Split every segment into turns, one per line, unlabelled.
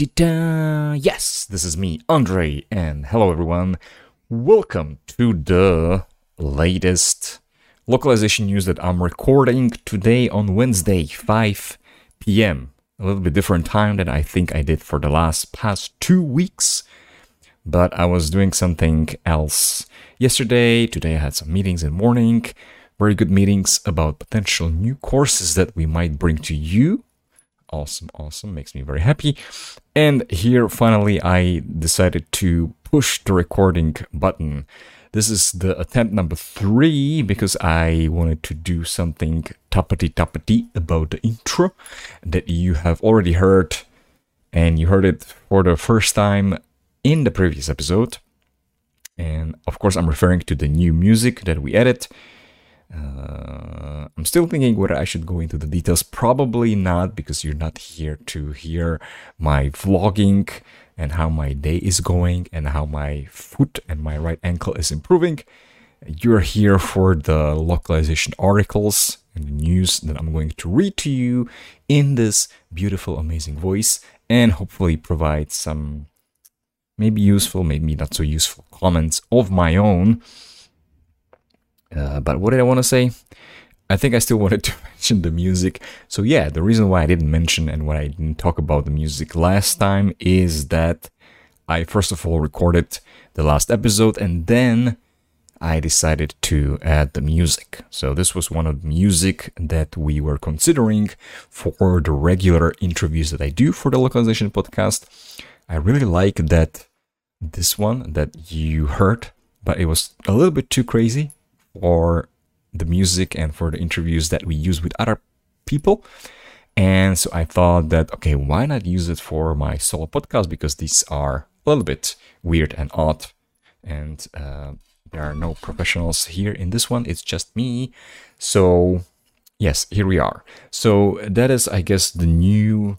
Yes, this is me, Andre, and hello everyone. Welcome to the latest localization news that I'm recording today on Wednesday, 5 p.m. A little bit different time than I think I did for the last past two weeks, but I was doing something else yesterday. Today I had some meetings in the morning, very good meetings about potential new courses that we might bring to you awesome awesome makes me very happy. And here finally i decided to push the recording button. This is the attempt number three because i wanted to do something toppity toppity about the intro that you have already heard. And you heard it for the first time in the previous episode. And of course i'm referring to the new music that we added uh, I'm still thinking whether I should go into the details. Probably not, because you're not here to hear my vlogging and how my day is going and how my foot and my right ankle is improving. You're here for the localization articles and the news that I'm going to read to you in this beautiful, amazing voice and hopefully provide some maybe useful, maybe not so useful comments of my own uh, but what did I want to say? I think I still wanted to mention the music. So yeah, the reason why I didn't mention and why I didn't talk about the music last time is that I first of all recorded the last episode and then I decided to add the music. So this was one of the music that we were considering for the regular interviews that I do for the localization podcast. I really like that this one that you heard, but it was a little bit too crazy for the music and for the interviews that we use with other people. And so I thought that, okay, why not use it for my solo podcast? Because these are a little bit weird and odd. And uh, there are no professionals here in this one, it's just me. So, yes, here we are. So, that is, I guess, the new.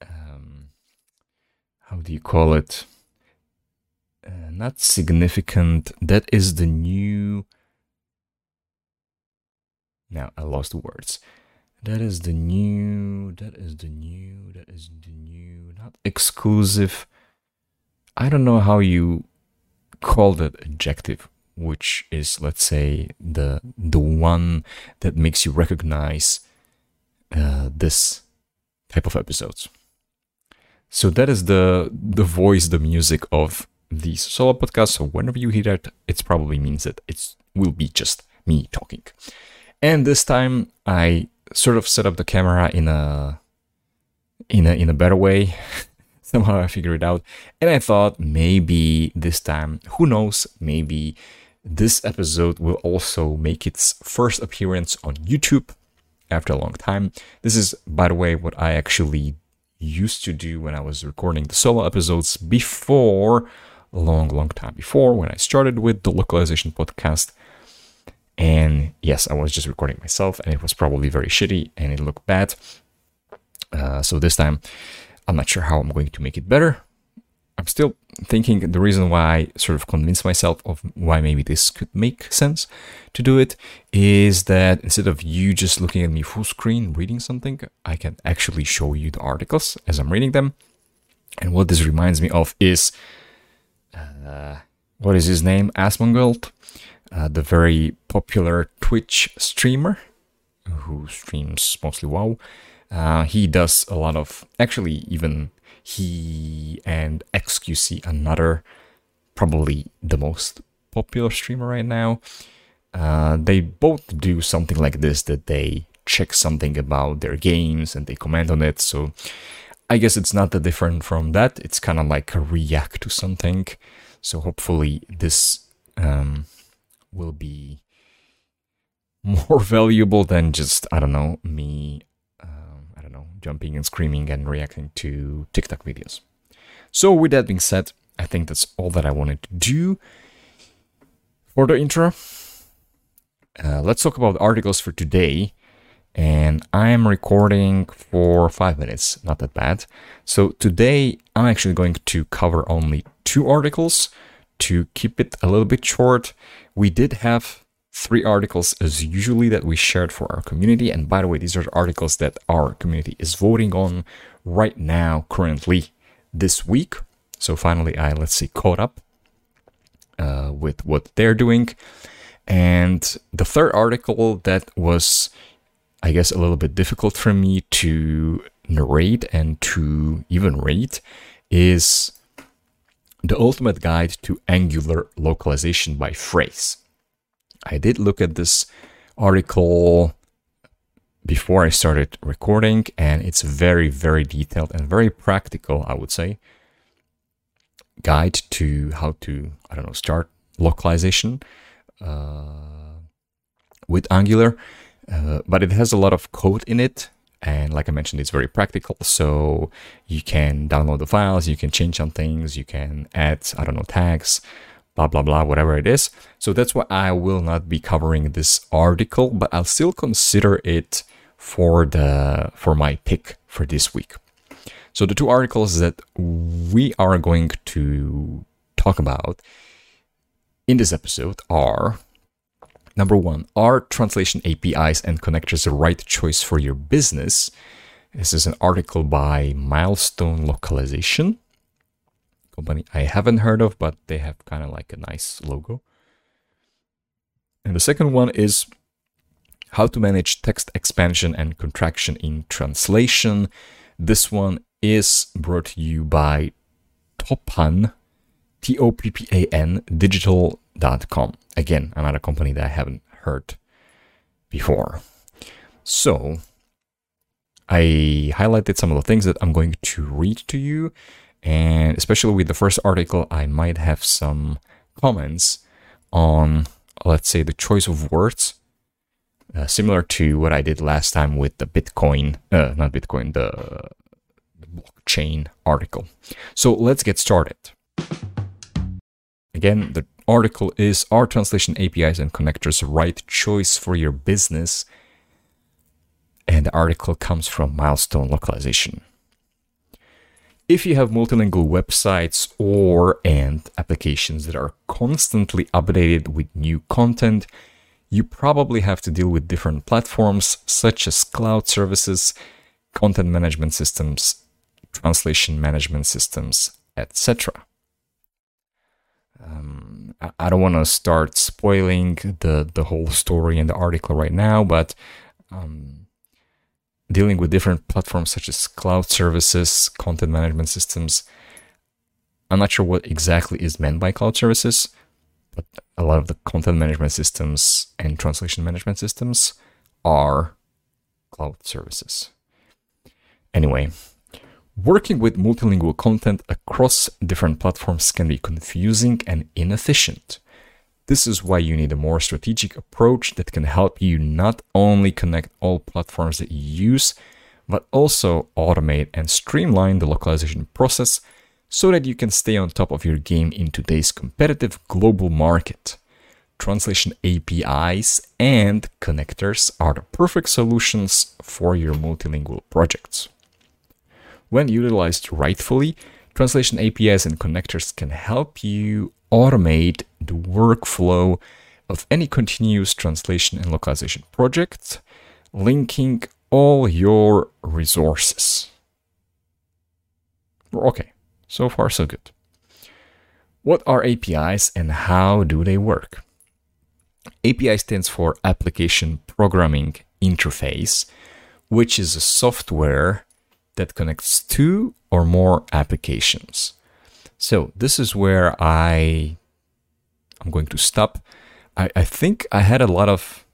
Um, how do you call it? Not significant. That is the new. Now I lost the words. That is the new. That is the new. That is the new. Not exclusive. I don't know how you call that adjective, which is let's say the the one that makes you recognize uh, this type of episodes. So that is the the voice, the music of these solo podcasts. So whenever you hear that, it probably means that it will be just me talking. And this time I sort of set up the camera in a in a in a better way. Somehow I figured it out. And I thought maybe this time, who knows, maybe this episode will also make its first appearance on YouTube after a long time. This is, by the way, what I actually used to do when I was recording the solo episodes before a long, long time before when I started with the localization podcast. And yes, I was just recording myself, and it was probably very shitty and it looked bad. Uh, so this time, I'm not sure how I'm going to make it better. I'm still thinking the reason why I sort of convinced myself of why maybe this could make sense to do it is that instead of you just looking at me full screen reading something, I can actually show you the articles as I'm reading them. And what this reminds me of is what is his name? Asmongold, uh, the very popular Twitch streamer who streams mostly WoW. Uh, he does a lot of, actually, even he and XQC, another, probably the most popular streamer right now. Uh, they both do something like this that they check something about their games and they comment on it. So I guess it's not that different from that. It's kind of like a react to something. So hopefully this um, will be more valuable than just I don't know me um, I don't know jumping and screaming and reacting to TikTok videos. So with that being said, I think that's all that I wanted to do for the intro. Uh, let's talk about articles for today. And I am recording for five minutes, not that bad. So today I'm actually going to cover only two articles to keep it a little bit short. We did have three articles as usually that we shared for our community. And by the way, these are articles that our community is voting on right now, currently this week. So finally, I let's see caught up uh, with what they're doing. And the third article that was, I guess, a little bit difficult for me to narrate and to even rate is the ultimate guide to Angular localization by phrase. I did look at this article before I started recording, and it's very, very detailed and very practical, I would say. Guide to how to, I don't know, start localization uh, with Angular. Uh, but it has a lot of code in it. And like I mentioned, it's very practical. So you can download the files, you can change some things, you can add, I don't know, tags, blah, blah, blah, whatever it is. So that's why I will not be covering this article, but I'll still consider it for the for my pick for this week. So the two articles that we are going to talk about in this episode are number one, are translation APIs and connectors the right choice for your business? This is an article by Milestone Localization, company I haven't heard of, but they have kind of like a nice logo. And the second one is how to manage text expansion and contraction in translation. This one is brought to you by Toppan, digital.com. Again, another company that I haven't heard before. So, I highlighted some of the things that I'm going to read to you, and especially with the first article, I might have some comments on, let's say, the choice of words uh, similar to what I did last time with the Bitcoin, uh, not Bitcoin, the, the blockchain article. So let's get started. Again, the article is Are Translation APIs and Connectors Right Choice for Your Business? And the article comes from Milestone Localization. If you have multilingual websites or and applications that are constantly updated with new content, you probably have to deal with different platforms such as cloud services, content management systems, translation management systems, etc. Um, I don't want to start spoiling the, the whole story in the article right now, but um, dealing with different platforms such as cloud services, content management systems, I'm not sure what exactly is meant by cloud services, but a lot of the content management systems and translation management systems are cloud services. Anyway, working with multilingual content across different platforms can be confusing and inefficient. This is why you need a more strategic approach that can help you not only connect all platforms that you use, but also automate and streamline the localization process so that you can stay on top of your game in today's competitive global market. Translation APIs and connectors are the perfect solutions for your multilingual projects. When utilized rightfully, translation APIs and connectors can help you automate the workflow of any continuous translation and localization project, linking all your resources. Okay, so far, so good. What are APIs and how do they work? API stands for Application Programming Interface, which is a software that connects two or more applications. So this is where I I'm going to stop. I, I think I had a lot of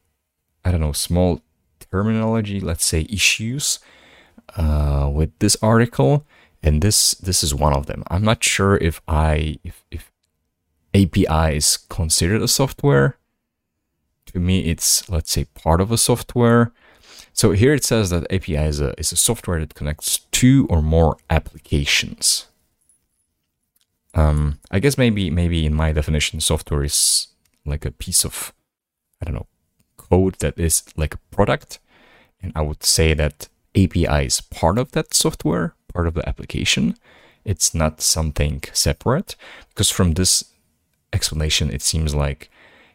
I don't know small terminology, let's say issues uh, with this article and this this is one of them. I'm not sure if I if, if API is considered a software. To me, it's let's say part of a software. So here it says that API is a is a software that connects two or more applications. Um, I guess maybe maybe in my definition, software is like a piece of I don't know code that is like a product, and I would say that API is part of that software part of the application. It's not something separate because from this explanation, it seems like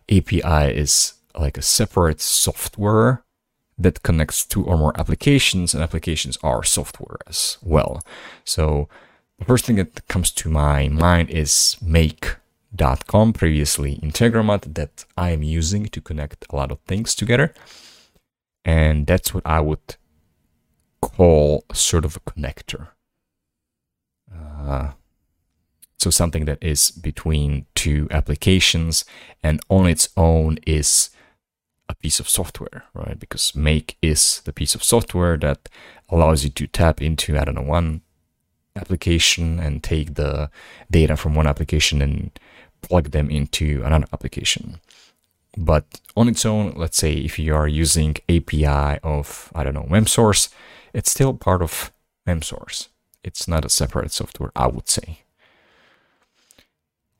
API is like a separate software that connects two or more applications, and applications are software as well. So the first thing that comes to my mind is make.com, previously Integromat, that I am using to connect a lot of things together. And that's what I would call sort of a connector. Uh, so something that is between two applications and on its own is a piece of software, right? Because Make is the piece of software that allows you to tap into, I don't know, one application and take the data from one application and plug them into another application. But on its own, let's say if you are using API of, I don't know, MemSource, it's still part of MemSource. It's not a separate software, I would say.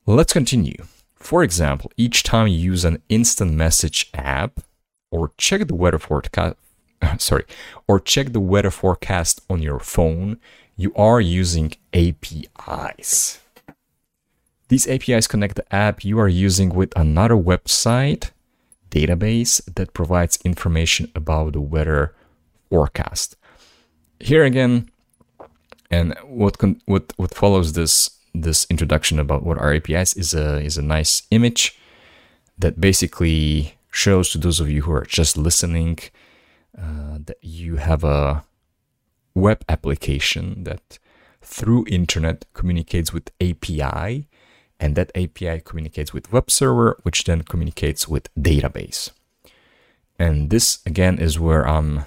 Let's continue. For example, each time you use an instant message app or check the weather forecast, sorry, or check the weather forecast on your phone, you are using APIs. These APIs connect the app you are using with another website database that provides information about the weather forecast. Here again, and what con- what what follows this this introduction about what are APIs is a is a nice image that basically shows to those of you who are just listening uh, that you have a web application that through internet communicates with API and that API communicates with web server which then communicates with database. And this again is where I'm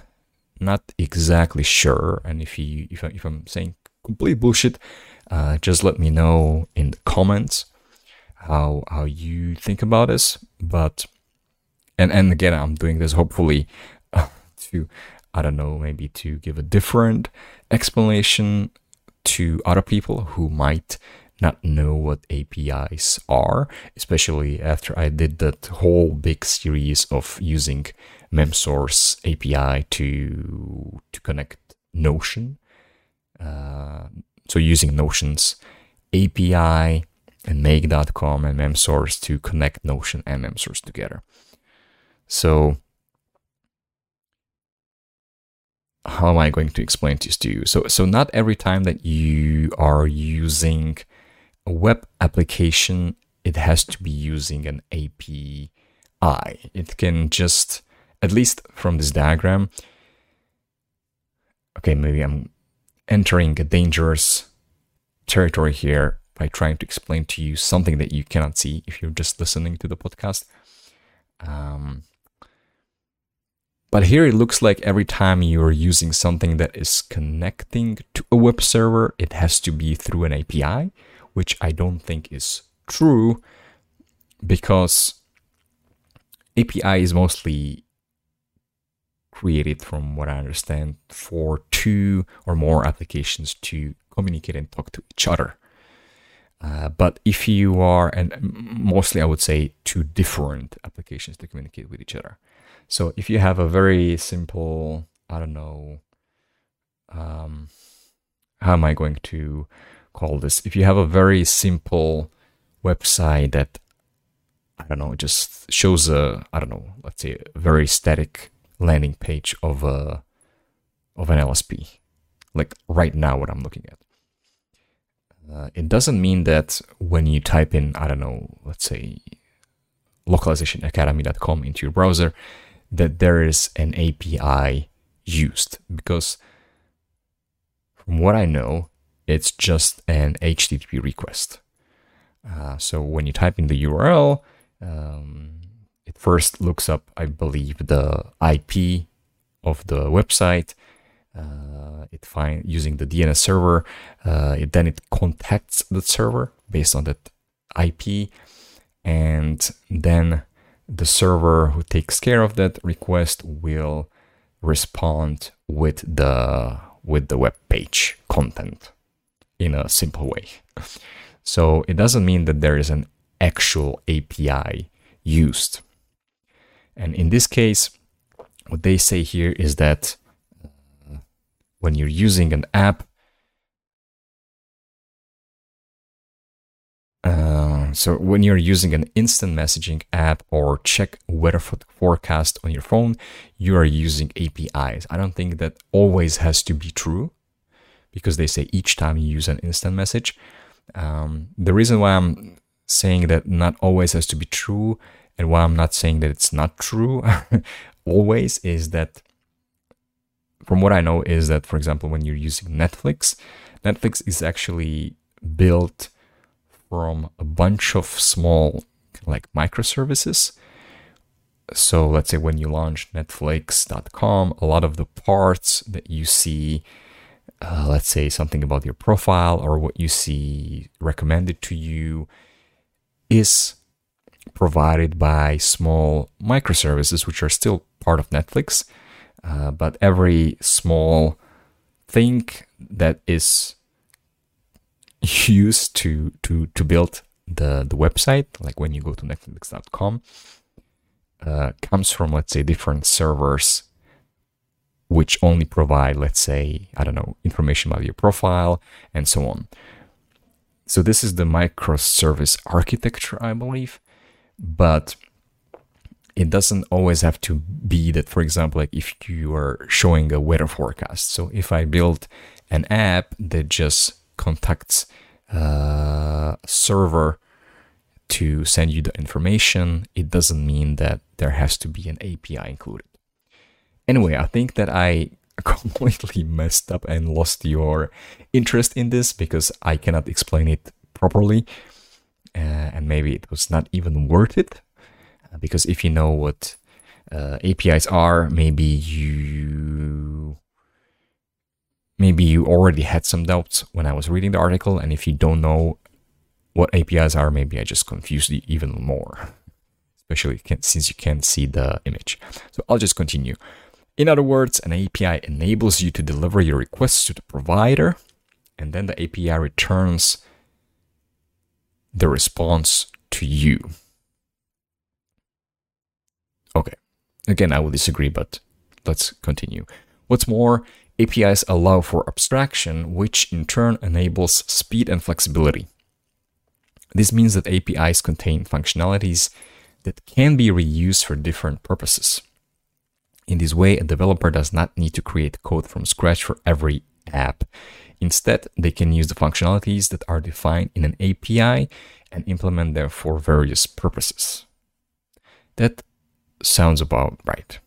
not exactly sure and if you if, if I'm saying complete bullshit uh, just let me know in the comments how how you think about this. But and and again, I'm doing this hopefully uh, to I don't know maybe to give a different explanation to other people who might not know what APIs are, especially after I did that whole big series of using MemSource API to to connect Notion. Uh, so using Notion's API and make.com and memsource to connect Notion and memsource together. So how am I going to explain this to you? So so not every time that you are using a web application, it has to be using an API. It can just, at least from this diagram, okay, maybe I'm entering a dangerous territory here by trying to explain to you something that you cannot see if you're just listening to the podcast. Um, but here it looks like every time you're using something that is connecting to a web server, it has to be through an API, which I don't think is true because API is mostly created, from what I understand, for two or more applications to communicate and talk to each other. Uh, but if you are, and mostly I would say two different applications to communicate with each other. So if you have a very simple, I don't know, um, how am I going to call this? If you have a very simple website that, I don't know, just shows a, I don't know, let's say a very static landing page of a, of an LSP, like right now what I'm looking at. Uh, it doesn't mean that when you type in, I don't know, let's say localizationacademy.com into your browser, that there is an API used because from what I know, it's just an HTTP request. Uh, so when you type in the URL, um, it first looks up, I believe, the IP of the website. Uh, it find using the DNS server. Uh, it, then it contacts the server based on that IP, and then the server who takes care of that request will respond with the with the web page content in a simple way. So it doesn't mean that there is an actual API used. And in this case, what they say here is that uh, when you're using an app, uh, So when you're using an instant messaging app or check weather forecast on your phone, you are using APIs. I don't think that always has to be true because they say each time you use an instant message. Um, the reason why I'm saying that not always has to be true and why I'm not saying that it's not true always is that from what I know is that for example when you're using Netflix, Netflix is actually built from a bunch of small like microservices. So let's say when you launch netflix.com, a lot of the parts that you see uh, let's say something about your profile or what you see recommended to you is provided by small microservices which are still part of netflix uh, but every small thing that is used to to to build the the website like when you go to netflix.com uh, comes from let's say different servers which only provide, let's say, I don't know, information about your profile and so on. So this is the microservice architecture, I believe, but it doesn't always have to be that, for example, like if you are showing a weather forecast. So if I build an app that just contacts a server to send you the information, it doesn't mean that there has to be an API included. Anyway, I think that I completely messed up and lost your interest in this because I cannot explain it properly. Uh, and maybe it was not even worth it. Uh, because if you know what uh, APIs are, maybe you maybe you already had some doubts when I was reading the article, and if you don't know what APIs are, maybe I just confused you even more, especially since you can't see the image. So I'll just continue. In other words, an API enables you to deliver your requests to the provider, and then the API returns the response to you. Okay, again, I will disagree, but let's continue. What's more, APIs allow for abstraction, which in turn enables speed and flexibility. This means that APIs contain functionalities that can be reused for different purposes. In this way, a developer does not need to create code from scratch for every app. Instead, they can use the functionalities that are defined in an API and implement them for various purposes. That sounds about right.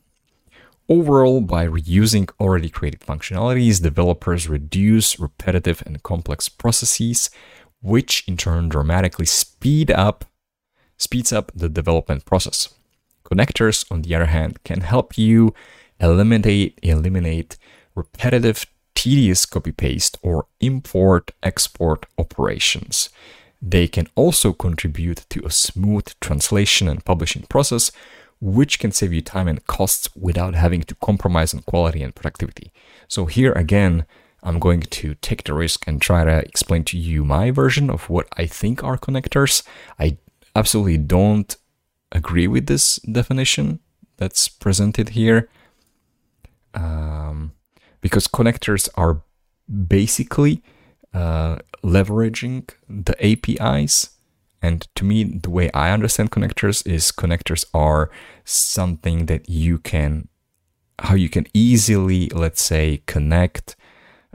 Overall, by reusing already created functionalities, developers reduce repetitive and complex processes, which in turn dramatically speed up speeds up the development process. Connectors, on the other hand, can help you eliminate eliminate repetitive, tedious copy paste or import export operations. They can also contribute to a smooth translation and publishing process, which can save you time and costs without having to compromise on quality and productivity. So, here again, I'm going to take the risk and try to explain to you my version of what I think are connectors. I absolutely don't agree with this definition that's presented here um, because connectors are basically uh, leveraging the APIs. And to me, the way I understand connectors is connectors are something that you can, how you can easily, let's say, connect,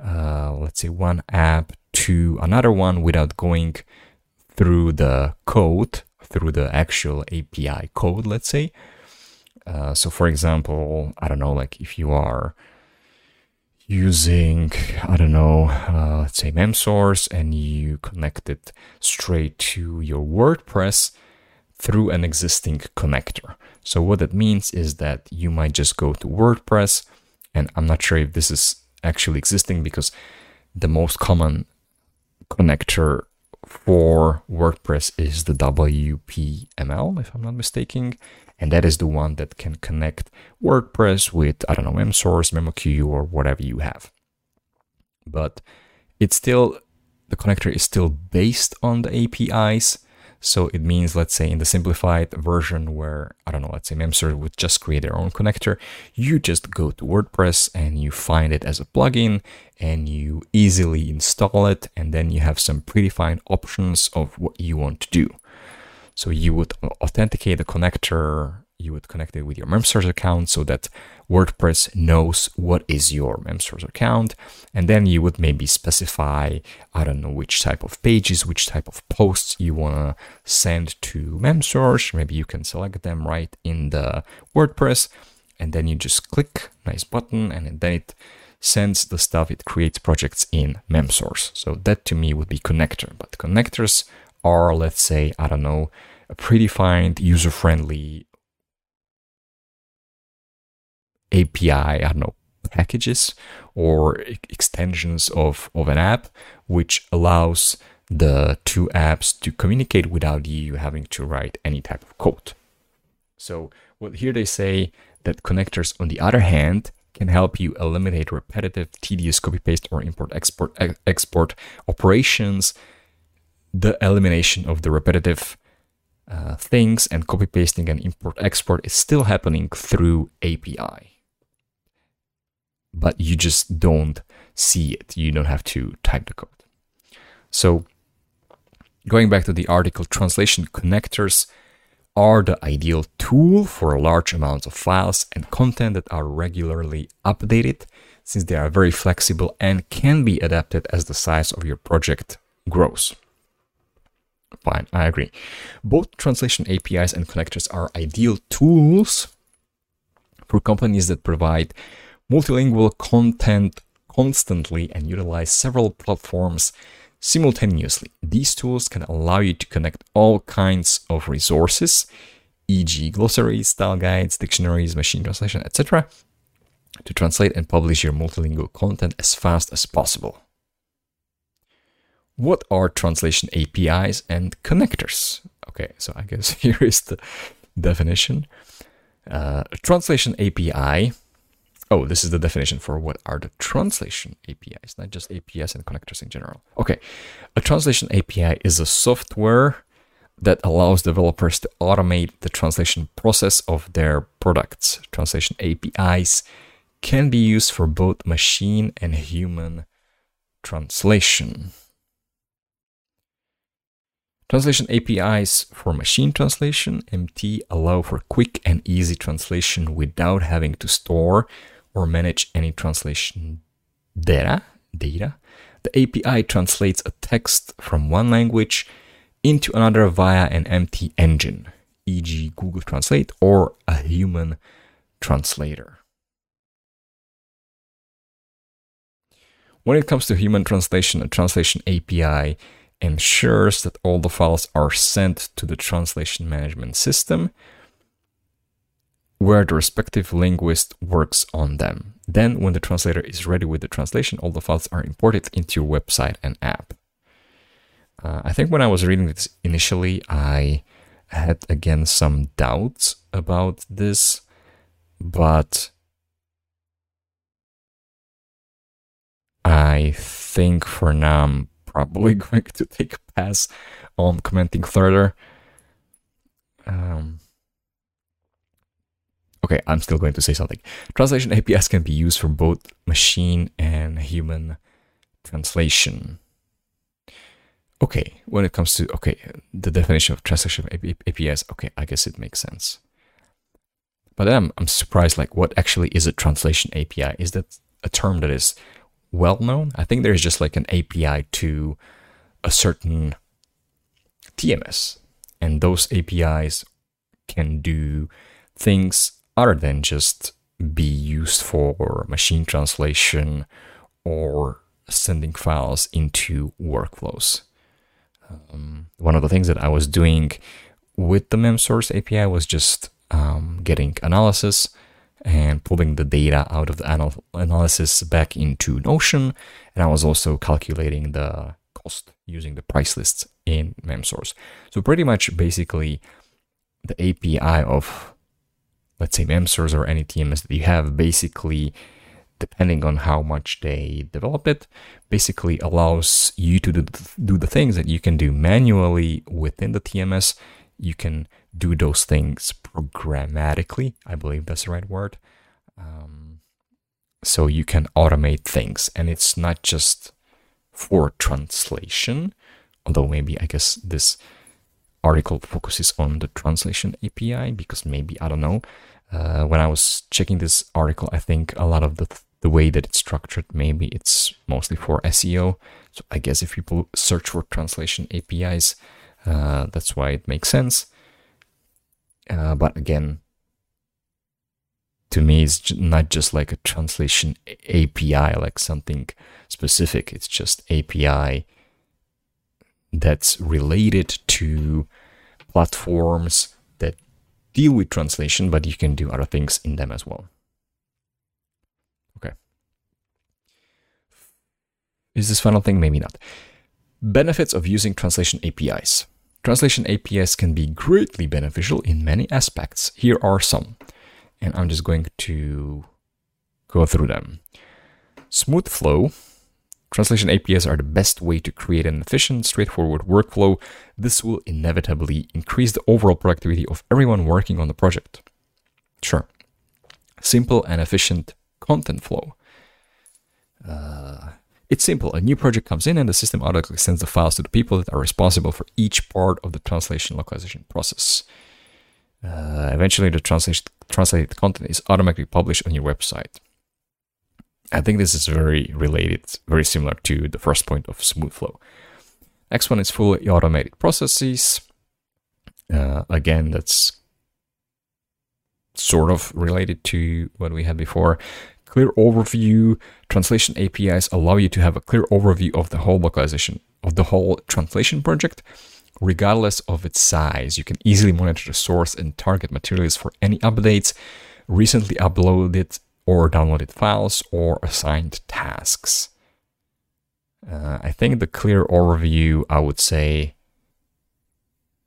uh, let's say, one app to another one without going through the code through the actual API code, let's say. Uh, so, for example, I don't know, like if you are using, I don't know, uh, let's say MemSource and you connect it straight to your WordPress through an existing connector. So, what that means is that you might just go to WordPress, and I'm not sure if this is actually existing because the most common connector for WordPress is the WPML, if I'm not mistaken. And that is the one that can connect WordPress with, I don't know, MSource, MemoQ, or whatever you have. But it's still, the connector is still based on the APIs. So it means, let's say, in the simplified version where, I don't know, let's say MemSource would just create their own connector, you just go to WordPress and you find it as a plugin and you easily install it. And then you have some predefined options of what you want to do. So you would authenticate the connector you would connect it with your memsource account so that WordPress knows what is your memsource account. And then you would maybe specify, I don't know, which type of pages, which type of posts you want to send to memsource. Maybe you can select them right in the WordPress. And then you just click, nice button, and then it sends the stuff, it creates projects in memsource. So that to me would be connector. But connectors are, let's say, I don't know, predefined, user friendly API, I don't know, packages or extensions of, of an app, which allows the two apps to communicate without you having to write any type of code. So, what here they say that connectors, on the other hand, can help you eliminate repetitive, tedious copy paste or import export export operations. The elimination of the repetitive uh, things and copy pasting and import export is still happening through API but you just don't see it. You don't have to type the code. So, going back to the article, translation connectors are the ideal tool for large amounts of files and content that are regularly updated since they are very flexible and can be adapted as the size of your project grows. Fine, I agree. Both translation APIs and connectors are ideal tools for companies that provide multilingual content constantly and utilize several platforms simultaneously. These tools can allow you to connect all kinds of resources, e.g., glossaries, style guides, dictionaries, machine translation, etc., to translate and publish your multilingual content as fast as possible. What are translation APIs and connectors? Okay, so I guess here is the definition. Uh, translation API Oh, this is the definition for what are the translation APIs, not just APIs and connectors in general. Okay, a translation API is a software that allows developers to automate the translation process of their products. Translation APIs can be used for both machine and human translation. Translation APIs for machine translation, MT, allow for quick and easy translation without having to store or manage any translation data, data. The API translates a text from one language into another via an MT engine, e.g., Google Translate or a human translator. When it comes to human translation, a translation API ensures that all the files are sent to the translation management system, where the respective linguist works on them. Then, when the translator is ready with the translation, all the files are imported into your website and app. Uh, I think when I was reading this initially, I had again some doubts about this, but I think for now I'm probably going to take a pass on commenting further. Um, Okay, I'm still going to say something. Translation APIs can be used for both machine and human translation. Okay, when it comes to okay, the definition of translation APIs, okay, I guess it makes sense. But then I'm, I'm surprised, like, what actually is a translation API? Is that a term that is well known? I think there's just like an API to a certain TMS, and those APIs can do things other than just be used for machine translation or sending files into workflows. Um, one of the things that I was doing with the MemSource API was just um, getting analysis and pulling the data out of the anal- analysis back into Notion. And I was also calculating the cost using the price lists in MemSource. So pretty much basically the API of let's say MemSource or any TMS that you have basically depending on how much they develop it, basically allows you to do, do the things that you can do manually within the TMS. You can do those things programmatically. I believe that's the right word. Um, so you can automate things, and it's not just for translation, although maybe I guess this article focuses on the translation API because maybe I don't know. Uh, when I was checking this article, I think a lot of the the way that it's structured, maybe it's mostly for SEO. So I guess if people search for translation APIs, uh, that's why it makes sense. Uh, but again, to me, it's not just like a translation API, like something specific. It's just API that's related to platforms that deal with translation, but you can do other things in them as well. Okay. Is this final thing? Maybe not. Benefits of using translation APIs. Translation APIs can be greatly beneficial in many aspects. Here are some, and I'm just going to go through them. Smooth flow Translation APIs are the best way to create an efficient, straightforward workflow. This will inevitably increase the overall productivity of everyone working on the project. Sure. Simple and efficient content flow. Uh, it's simple. A new project comes in and the system automatically sends the files to the people that are responsible for each part of the translation localization process. Uh, eventually, the translation, translated content is automatically published on your website. I think this is very related, very similar to the first point of smooth flow. Next one is fully automated processes. Uh, again, that's sort of related to what we had before. Clear overview. Translation APIs allow you to have a clear overview of the whole localization, of the whole translation project, regardless of its size. You can easily monitor the source and target materials for any updates, recently uploaded or downloaded files or assigned tasks. Uh, I think the clear overview, I would say,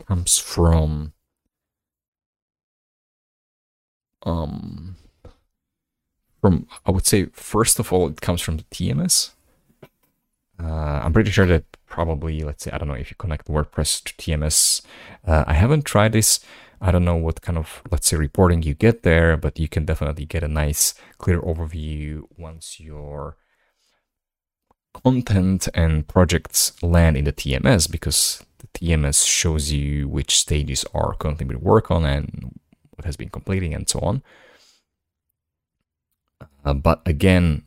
comes from um from I would say first of all it comes from the TMS. Uh, I'm pretty sure that probably let's say I don't know if you connect WordPress to TMS. Uh, I haven't tried this. I don't know what kind of, let's say, reporting you get there, but you can definitely get a nice, clear overview once your content and projects land in the TMS because the TMS shows you which stages are currently being worked on and what has been completing and so on. Uh, but again,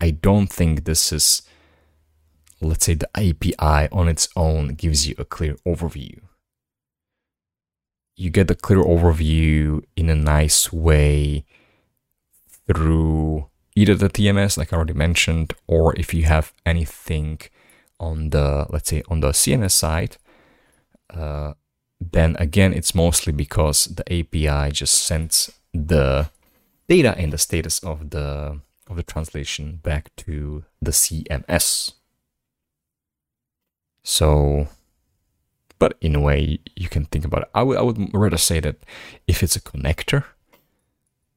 I don't think this is, let's say, the API on its own gives you a clear overview. You get a clear overview in a nice way through either the TMS, like I already mentioned, or if you have anything on the, let's say, on the CMS side, uh, then again, it's mostly because the API just sends the data and the status of the of the translation back to the CMS. So but in a way, you can think about it. I would, I would rather say that if it's a connector,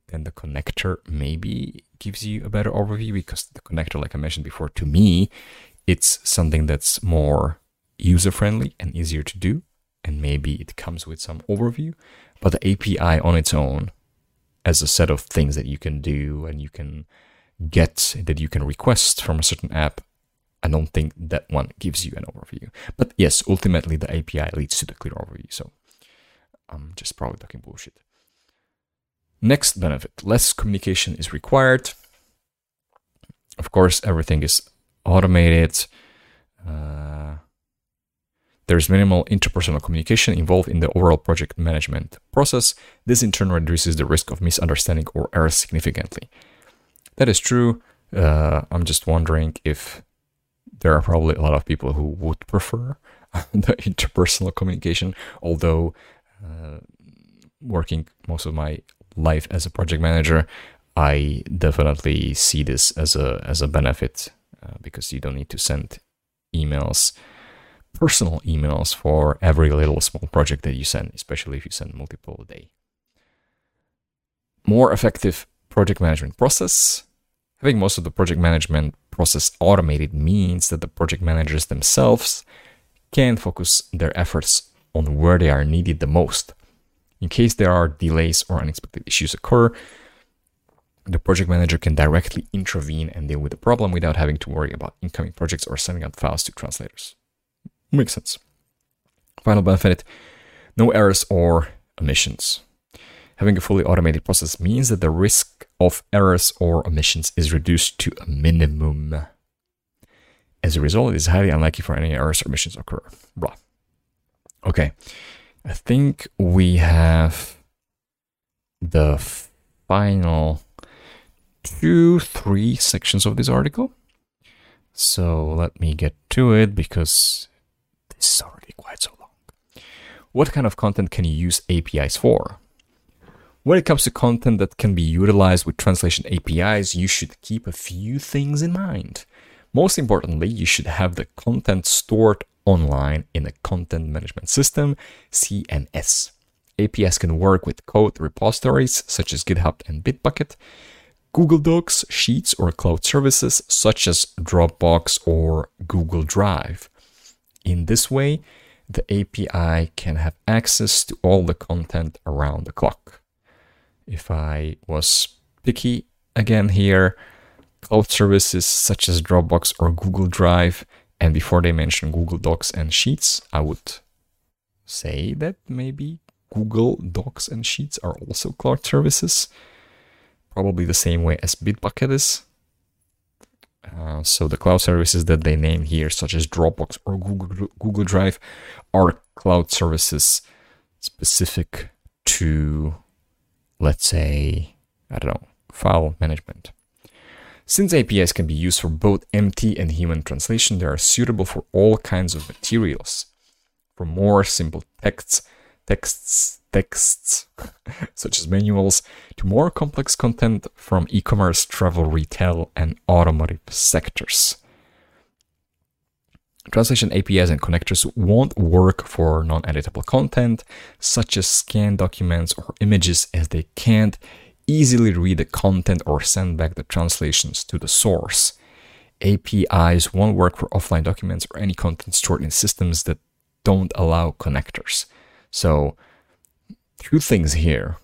then the connector maybe gives you a better overview because the connector, like I mentioned before, to me, it's something that's more user friendly and easier to do. And maybe it comes with some overview. But the API on its own, as a set of things that you can do and you can get, that you can request from a certain app, I don't think that one gives you an overview. But yes, ultimately the API leads to the clear overview. So I'm just probably talking bullshit. Next benefit less communication is required. Of course, everything is automated. Uh, there's minimal interpersonal communication involved in the overall project management process. This in turn reduces the risk of misunderstanding or errors significantly. That is true. Uh, I'm just wondering if there are probably a lot of people who would prefer the interpersonal communication, although uh, working most of my life as a project manager, I definitely see this as a as a benefit uh, because you don't need to send emails, personal emails for every little small project that you send, especially if you send multiple a day. More effective project management process Having most of the project management process automated means that the project managers themselves can focus their efforts on where they are needed the most. In case there are delays or unexpected issues occur, the project manager can directly intervene and deal with the problem without having to worry about incoming projects or sending out files to translators. Makes sense. Final benefit no errors or omissions. Having a fully automated process means that the risk of errors or omissions is reduced to a minimum. As a result, it is highly unlikely for any errors or omissions to occur. Blah. Okay, I think we have the final two, three sections of this article. So let me get to it because is already quite so long. What kind of content can you use APIs for? When it comes to content that can be utilized with translation APIs, you should keep a few things in mind. Most importantly, you should have the content stored online in a content management system, CMS. APIs can work with code repositories such as GitHub and Bitbucket, Google Docs, Sheets, or cloud services such as Dropbox or Google Drive. In this way, the API can have access to all the content around the clock. If I was picky again here, cloud services such as Dropbox or Google Drive, and before they mention Google Docs and Sheets, I would say that maybe Google Docs and Sheets are also cloud services, probably the same way as Bitbucket is. Uh, so the cloud services that they name here, such as Dropbox or Google Google Drive, are cloud services specific to, let's say, I don't know, file management. Since APIs can be used for both MT and human translation, they are suitable for all kinds of materials, from more simple texts, texts, texts, such as manuals, to more complex content from e-commerce, travel, retail, and automotive sectors. Translation APIs and connectors won't work for non-editable content, such as scanned documents or images, as they can't easily read the content or send back the translations to the source. APIs won't work for offline documents or any content stored in systems that don't allow connectors. So, two things here.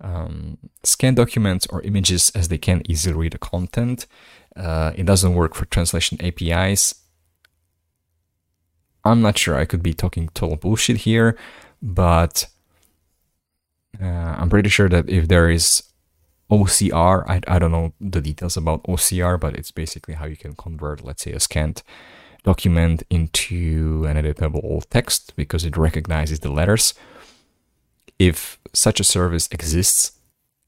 Um, scan documents or images as they can't easily read the content. Uh, it doesn't work for translation APIs. I'm not sure. I could be talking total bullshit here, but uh, I'm pretty sure that if there is OCR, I, I don't know the details about OCR, but it's basically how you can convert, let's say, a scanned document into an editable text because it recognizes the letters. If such a service exists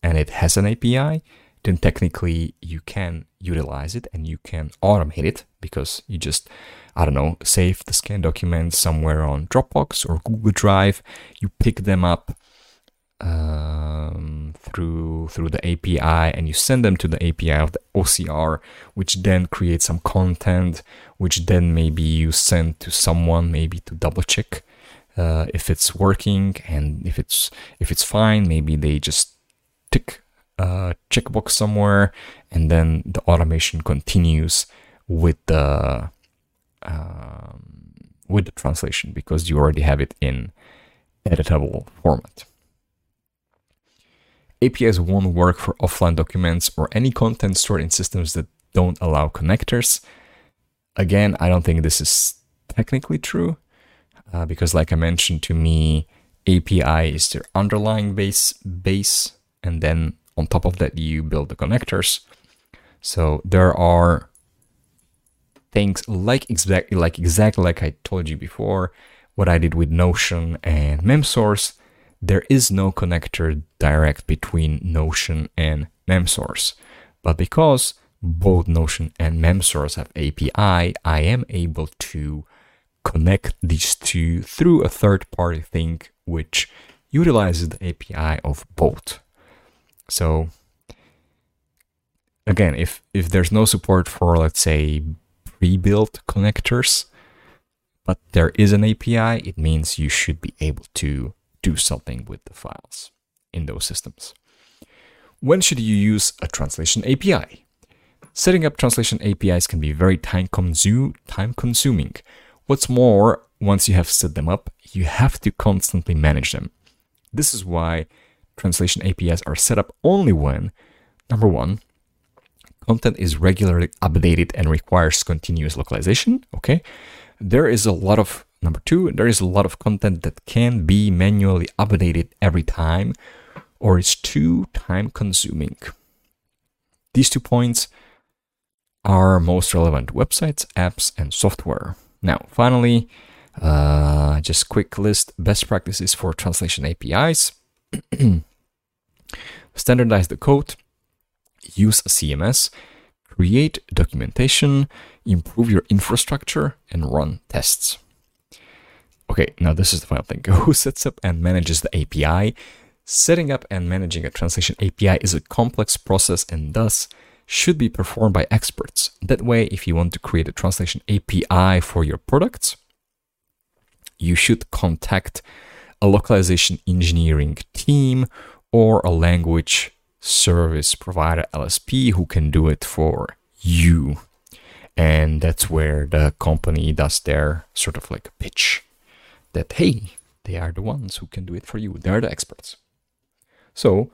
and it has an API, then technically you can utilize it and you can automate it because you just, I don't know, save the scan documents somewhere on Dropbox or Google Drive, you pick them up um, through through the API and you send them to the API of the OCR, which then creates some content, which then maybe you send to someone maybe to double check uh, if it's working and if it's if it's fine. Maybe they just tick a checkbox somewhere, and then the automation continues with the um, with the translation because you already have it in editable format. APIs won't work for offline documents or any content stored in systems that don't allow connectors. Again, I don't think this is technically true uh, because, like I mentioned, to me, API is their underlying base base, and then on top of that, you build the connectors. So there are things like exactly like exactly like I told you before, what I did with Notion and MemSource there is no connector direct between Notion and MemSource. But because both Notion and MemSource have API, I am able to connect these two through a third party thing which utilizes the API of both. So again, if if there's no support for let's say pre-built connectors, but there is an API, it means you should be able to do something with the files in those systems. When should you use a translation API? Setting up translation APIs can be very time, consu- time consuming. What's more, once you have set them up, you have to constantly manage them. This is why translation APIs are set up only when, number one, content is regularly updated and requires continuous localization. Okay. There is a lot of, number two, there is a lot of content that can be manually updated every time or is too time consuming. These two points are most relevant websites, apps, and software. Now, finally, uh, just quick list best practices for translation APIs. Standardize the code, use a CMS, create documentation, improve your infrastructure, and run tests. Okay, now this is the final thing. Who sets up and manages the API? Setting up and managing a translation API is a complex process and thus should be performed by experts. That way, if you want to create a translation API for your products, you should contact a localization engineering team or a language service provider LSP who can do it for you. And that's where the company does their sort of like pitch that, hey, they are the ones who can do it for you. They're the experts. So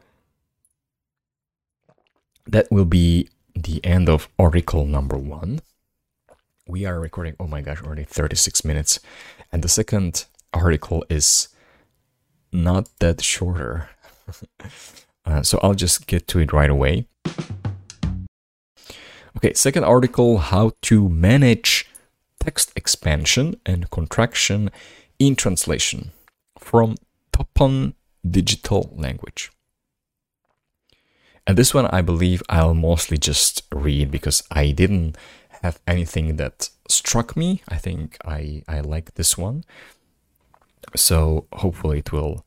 that will be the end of article number one. We are recording, oh my gosh, already 36 minutes. And the second article is not that shorter. uh, so I'll just get to it right away. Okay, second article how to manage text expansion and contraction in translation from Toppan Digital Language. And this one I believe I'll mostly just read because I didn't have anything that struck me. I think I, I like this one. So hopefully it will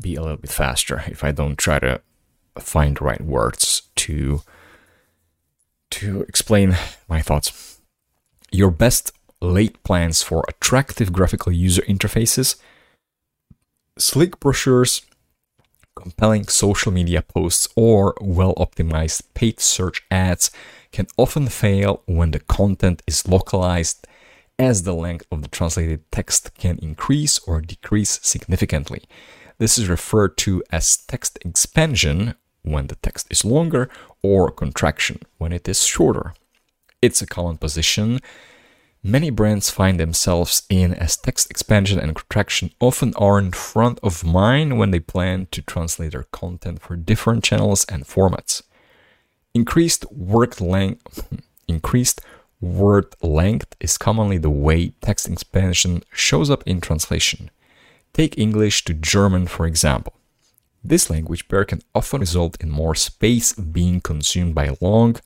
be a little bit faster if I don't try to find the right words to to explain my thoughts. Your best late plans for attractive graphical user interfaces, sleek brochures, compelling social media posts, or well optimized paid search ads can often fail when the content is localized as the length of the translated text can increase or decrease significantly. This is referred to as text expansion when the text is longer or contraction when it is shorter. It's a common position many brands find themselves in as text expansion and contraction often are in front of mind when they plan to translate their content for different channels and formats. Increased word length increased word length is commonly the way text expansion shows up in translation. Take English to German, for example. This language pair can often result in more space being consumed by long,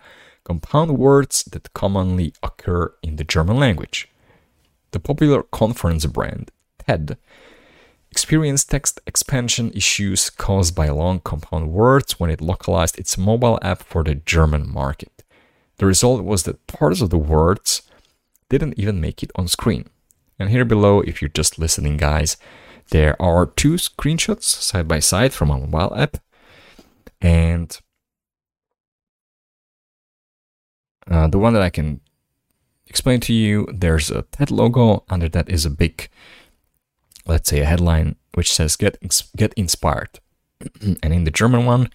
compound words that commonly occur in the German language. The popular conference brand, TED, experienced text expansion issues caused by long compound words when it localized its mobile app for the German market. The result was that parts of the words didn't even make it on screen. And here below, if you're just listening, guys, there are two screenshots side by side from a mobile app. And uh, the one that I can explain to you, there's a TED logo. Under that is a big, let's say, a headline which says "Get Get Inspired," and in the German one,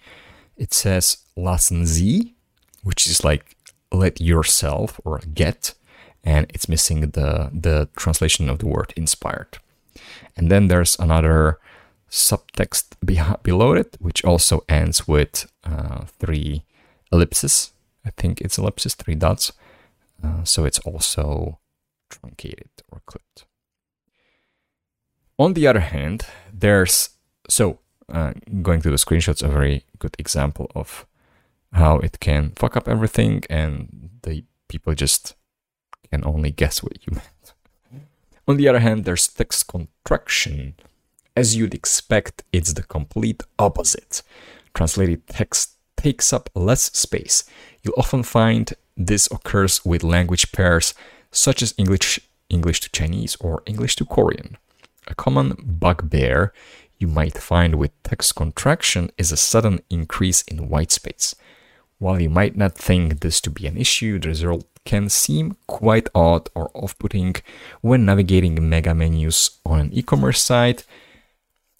it says "Lassen Sie," which is like "Let yourself" or "Get," and it's missing the the translation of the word "inspired." And then there's another subtext below it, which also ends with uh, three ellipses. I think it's ellipses, three dots. Uh, so it's also truncated or clipped. On the other hand, there's so uh, going through the screenshots, a very good example of how it can fuck up everything, and the people just can only guess what you meant. On the other hand, there's text contraction. As you'd expect, it's the complete opposite. Translated text takes up less space. You'll often find this occurs with language pairs such as English, English to Chinese or English to Korean. A common bugbear you might find with text contraction is a sudden increase in white space. While you might not think this to be an issue, the result can seem quite odd or off putting when navigating mega menus on an e commerce site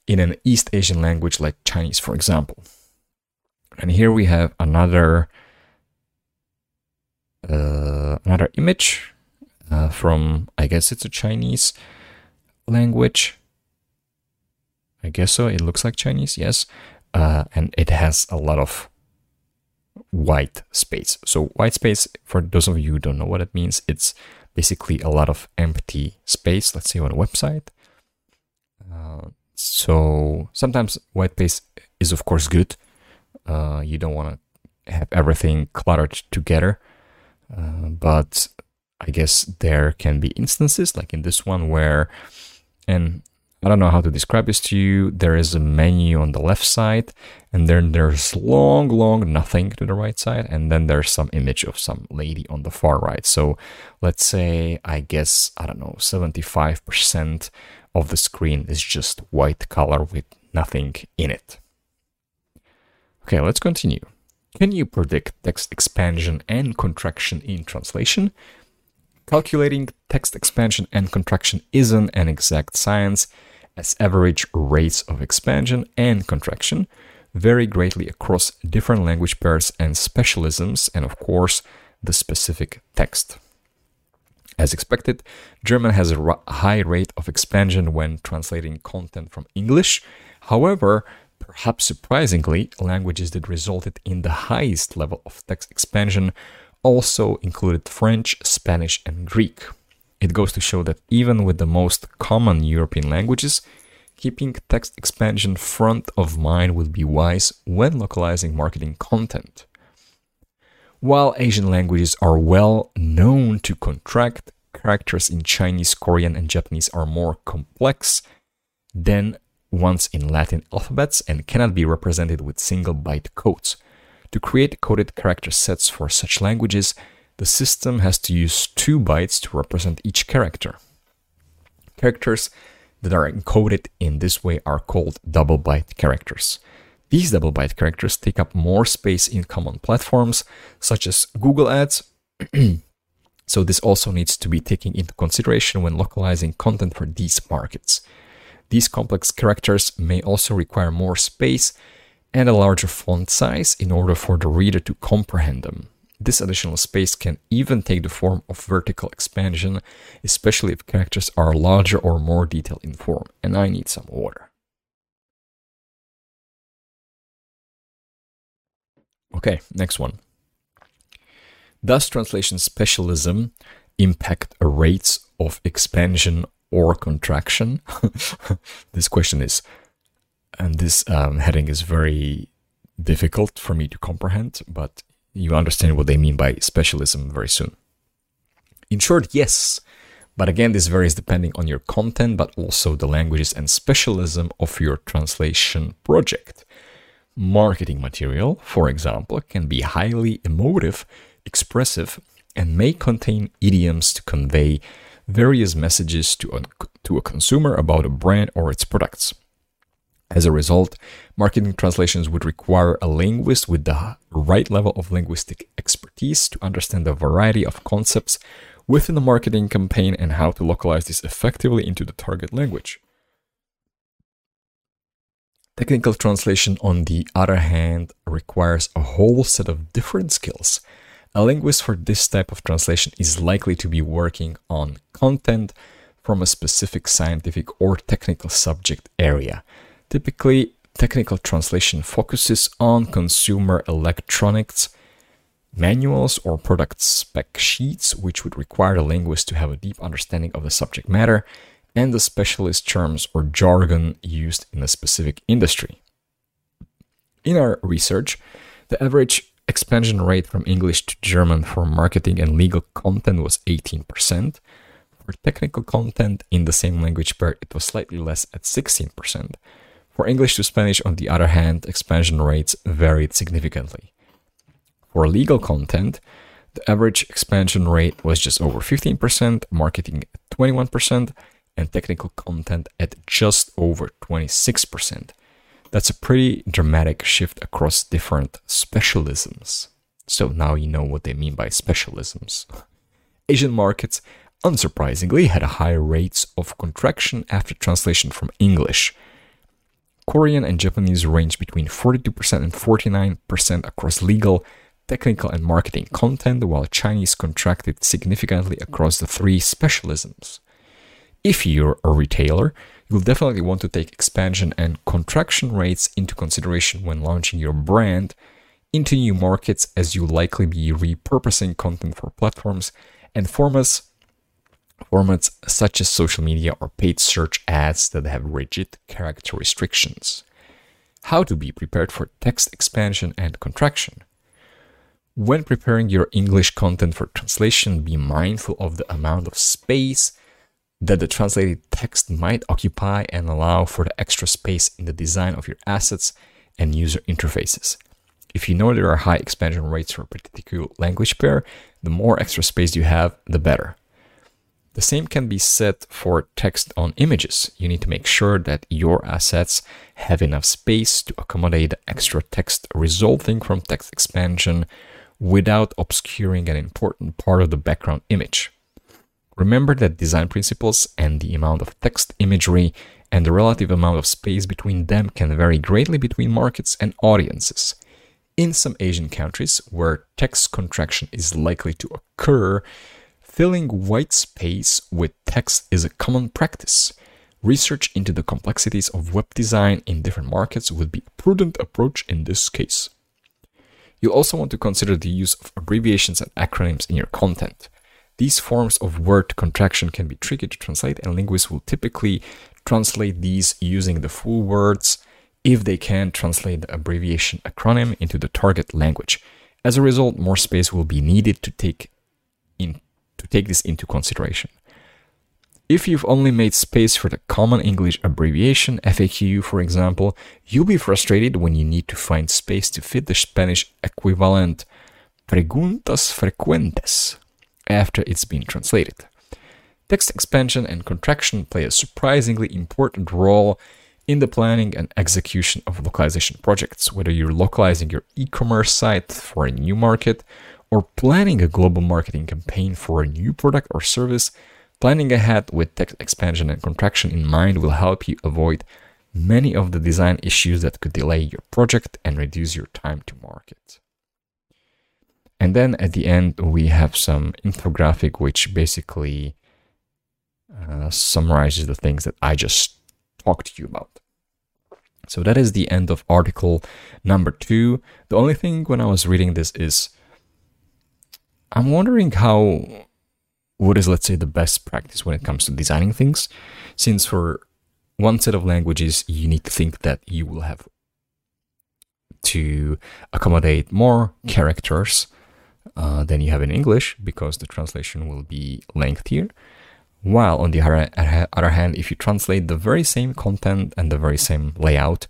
in an East Asian language like Chinese, for example. And here we have another uh, another image uh, from I guess it's a Chinese language. I guess so. It looks like Chinese, yes, uh, and it has a lot of white space. So white space, for those of you who don't know what it means, it's basically a lot of empty space. Let's say on a website. Uh, so sometimes white space is of course good. Uh, you don't want to have everything cluttered together, uh, but I guess there can be instances like in this one where, and I don't know how to describe this to you. There is a menu on the left side, and then there's long, long nothing to the right side, and then there's some image of some lady on the far right. So let's say, I guess, I don't know, 75% of the screen is just white color with nothing in it. Okay, let's continue. Can you predict text expansion and contraction in translation? Calculating text expansion and contraction isn't an exact science as average rates of expansion and contraction vary greatly across different language pairs and specialisms, and of course, the specific text. As expected, German has a high rate of expansion when translating content from English. However, perhaps surprisingly, languages that resulted in the highest level of text expansion also included French, Spanish, and Greek. It goes to show that even with the most common European languages, keeping text expansion front of mind will be wise when localizing marketing content. While Asian languages are well known to contract, characters in Chinese, Korean, and Japanese are more complex than ones in Latin alphabets and cannot be represented with single byte codes. To create coded character sets for such languages, the system has to use two bytes to represent each character. Characters that are encoded in this way are called double byte characters. These double byte characters take up more space in common platforms such as Google Ads. so this also needs to be taken into consideration when localizing content for these markets. These complex characters may also require more space and a larger font size in order for the reader to comprehend them. This additional space can even take the form of vertical expansion, especially if characters are larger or more detailed in form. And I need some water. Okay, next one. Does translation specialism impact rates of expansion or contraction? this question is, and this um, heading is very difficult for me to comprehend, but you understand what they mean by specialism very soon. In short, yes. But again, this varies depending on your content, but also the languages and specialism of your translation project. Marketing material, for example, can be highly emotive, expressive, and may contain idioms to convey various messages to a, to a consumer about a brand or its products. As a result, marketing translations would require a linguist with the right level of linguistic expertise to understand the variety of concepts within the marketing campaign and how to localize this effectively into the target language. Technical translation, on the other hand, requires a whole set of different skills. A linguist for this type of translation is likely to be working on content from a specific scientific or technical subject area Typically, technical translation focuses on consumer electronics, manuals, or product spec sheets, which would require the linguist to have a deep understanding of the subject matter and the specialist terms or jargon used in a specific industry. In our research, the average expansion rate from English to German for marketing and legal content was 18%. For technical content in the same language pair, it was slightly less at 16%. For English to Spanish, on the other hand, expansion rates varied significantly. For legal content, the average expansion rate was just over 15%, marketing at 21%, and technical content at just over 26%. That's a pretty dramatic shift across different specialisms. So now you know what they mean by specialisms. Asian markets, unsurprisingly, had higher rates of contraction after translation from English. Korean and Japanese range between 42% and 49% across legal, technical, and marketing content, while Chinese contracted significantly across the three specialisms. If you're a retailer, you'll definitely want to take expansion and contraction rates into consideration when launching your brand into new markets, as you'll likely be repurposing content for platforms and formats formats such as social media or paid search ads that have rigid character restrictions. How to be prepared for text expansion and contraction. When preparing your English content for translation, be mindful of the amount of space that the translated text might occupy and allow for the extra space in the design of your assets and user interfaces. If you know there are high expansion rates for a particular language pair, the more extra space you have, the better. The same can be said for text on images. You need to make sure that your assets have enough space to accommodate extra text resulting from text expansion without obscuring an important part of the background image. Remember that design principles and the amount of text imagery and the relative amount of space between them can vary greatly between markets and audiences. In some Asian countries where text contraction is likely to occur, filling white space with text is a common practice. Research into the complexities of web design in different markets would be a prudent approach in this case. You also want to consider the use of abbreviations and acronyms in your content. These forms of word contraction can be tricky to translate, and linguists will typically translate these using the full words if they can translate the abbreviation acronym into the target language. As a result, more space will be needed to take in to take this into consideration. If you've only made space for the common English abbreviation FAQ, for example, you'll be frustrated when you need to find space to fit the Spanish equivalent preguntas frecuentes after it's been translated. Text expansion and contraction play a surprisingly important role in the planning and execution of localization projects, whether you're localizing your e commerce site for a new market or planning a global marketing campaign for a new product or service. Planning ahead with text expansion and contraction in mind will help you avoid many of the design issues that could delay your project and reduce your time to market. And then at the end, we have some infographic which basically uh, summarizes the things that I just talked to you about. So that is the end of article number two. The only thing when I was reading this is I'm wondering how what is let's say the best practice when it comes to designing things since for one set of languages you need to think that you will have to accommodate more characters uh, than you have in English because the translation will be lengthier. While on the other hand, if you translate the very same content and the very same layout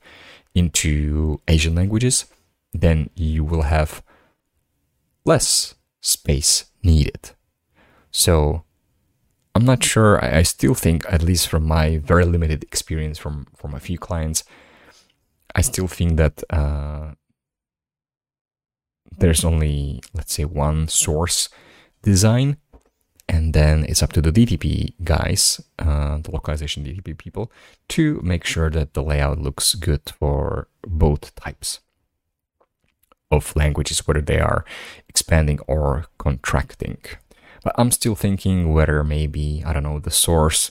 into Asian languages, then you will have less space needed. So I'm not sure. I, still think, at least from my very limited experience from from a few clients, I still think that uh, there's only, let's say, one source design, and then it's up to the DTP guys, uh, the localization DTP people, to make sure that the layout looks good for both types of languages, whether they are expanding or contracting. But I'm still thinking whether maybe I don't know the source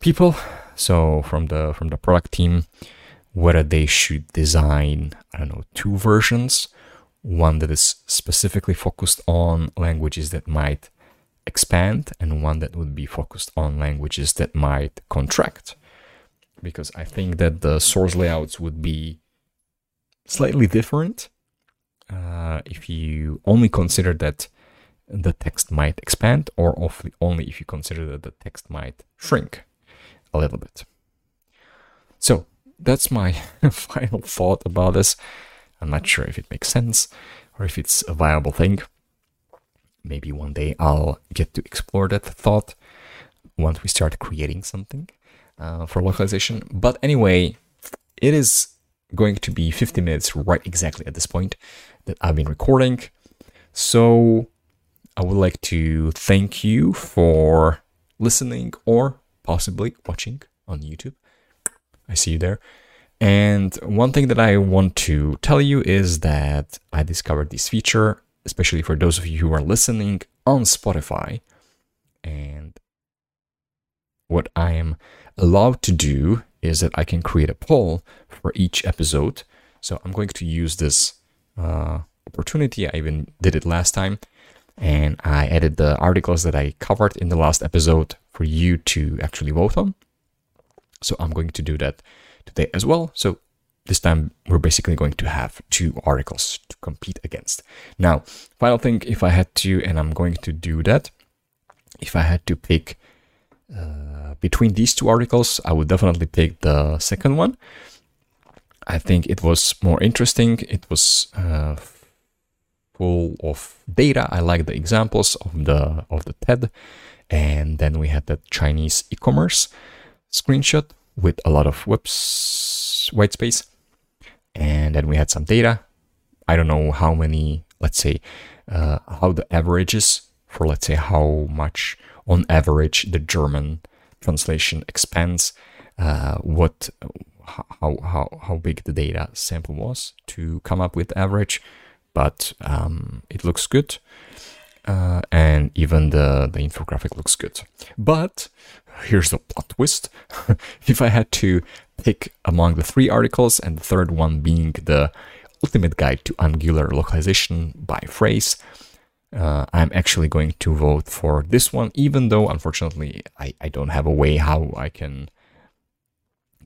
people, so from the from the product team, whether they should design I don't know two versions one that is specifically focused on languages that might expand and one that would be focused on languages that might contract. Because I think that the source layouts would be slightly different uh, if you only consider that the text might expand, or only if you consider that the text might shrink a little bit. So that's my final thought about this. I'm not sure if it makes sense or if it's a viable thing. Maybe one day I'll get to explore that thought once we start creating something uh, for localization. But anyway, it is going to be 50 minutes right exactly at this point. that I've been recording. So I would like to thank you for listening or possibly watching on YouTube. I see you there. And one thing that I want to tell you is that I discovered this feature, especially for those of you who are listening on Spotify. And what I am allowed to do is that I can create a poll for each episode. So I'm going to use this uh, opportunity. I even did it last time. And I added the articles that I covered in the last episode for you to actually vote on. So I'm going to do that today as well. So this time we're basically going to have two articles to compete against. Now, final thing, if I had to, and I'm going to do that, if I had to pick uh, between these two articles, I would definitely pick the second one. I think it was more interesting. It was uh, full of data. I like the examples of the of the TED, and then we had the Chinese e-commerce screenshot with a lot of whoops white space, and then we had some data. I don't know how many. Let's say uh, how the average is for let's say how much on average the German translation expands. Uh, what how how how big the data sample was to come up with average but um, it looks good. Uh, and even the, the infographic looks good. But here's the plot twist. if I had to pick among the three articles, and the third one being the ultimate guide to Angular localization by phrase, uh, I'm actually going to vote for this one, even though unfortunately I, I don't have a way how I can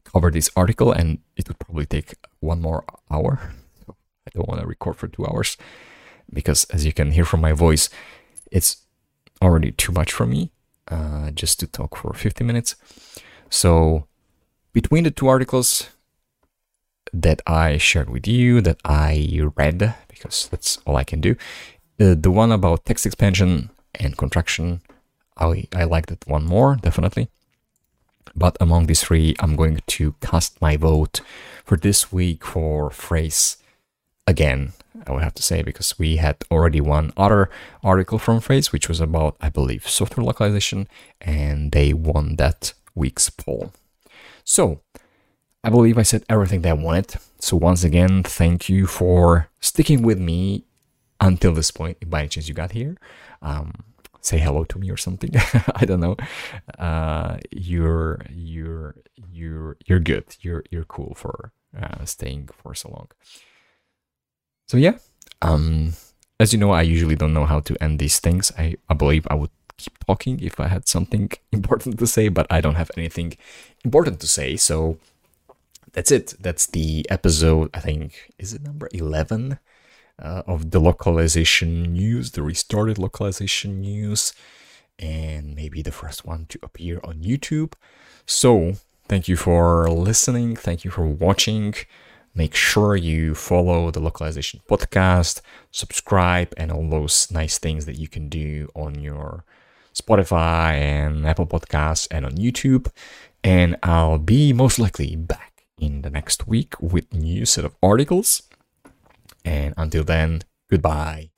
cover this article, and it would probably take one more hour I don't want to record for two hours because, as you can hear from my voice, it's already too much for me uh, just to talk for 50 minutes. So, between the two articles that I shared with you, that I read, because that's all I can do, uh, the one about text expansion and contraction, I, I like that one more, definitely. But among these three, I'm going to cast my vote for this week for phrase again, I would have to say, because we had already one other article from Phrase, which was about, I believe, software localization, and they won that week's poll. So, I believe I said everything that I wanted. So, once again, thank you for sticking with me until this point. If by any chance you got here, um, say hello to me or something. I don't know. Uh, you're you're you're you're good. You're you're cool for uh, staying for so long. So yeah, um, as you know, I usually don't know how to end these things. I, I believe I would keep talking if I had something important to say, but I don't have anything important to say. So that's it. That's the episode. I think is it number eleven uh, of the localization news, the restarted localization news, and maybe the first one to appear on YouTube. So thank you for listening. Thank you for watching. Make sure you follow the localization podcast, subscribe, and all those nice things that you can do on your Spotify and Apple Podcasts and on YouTube. And I'll be most likely back in the next week with new set of articles. And until then, goodbye.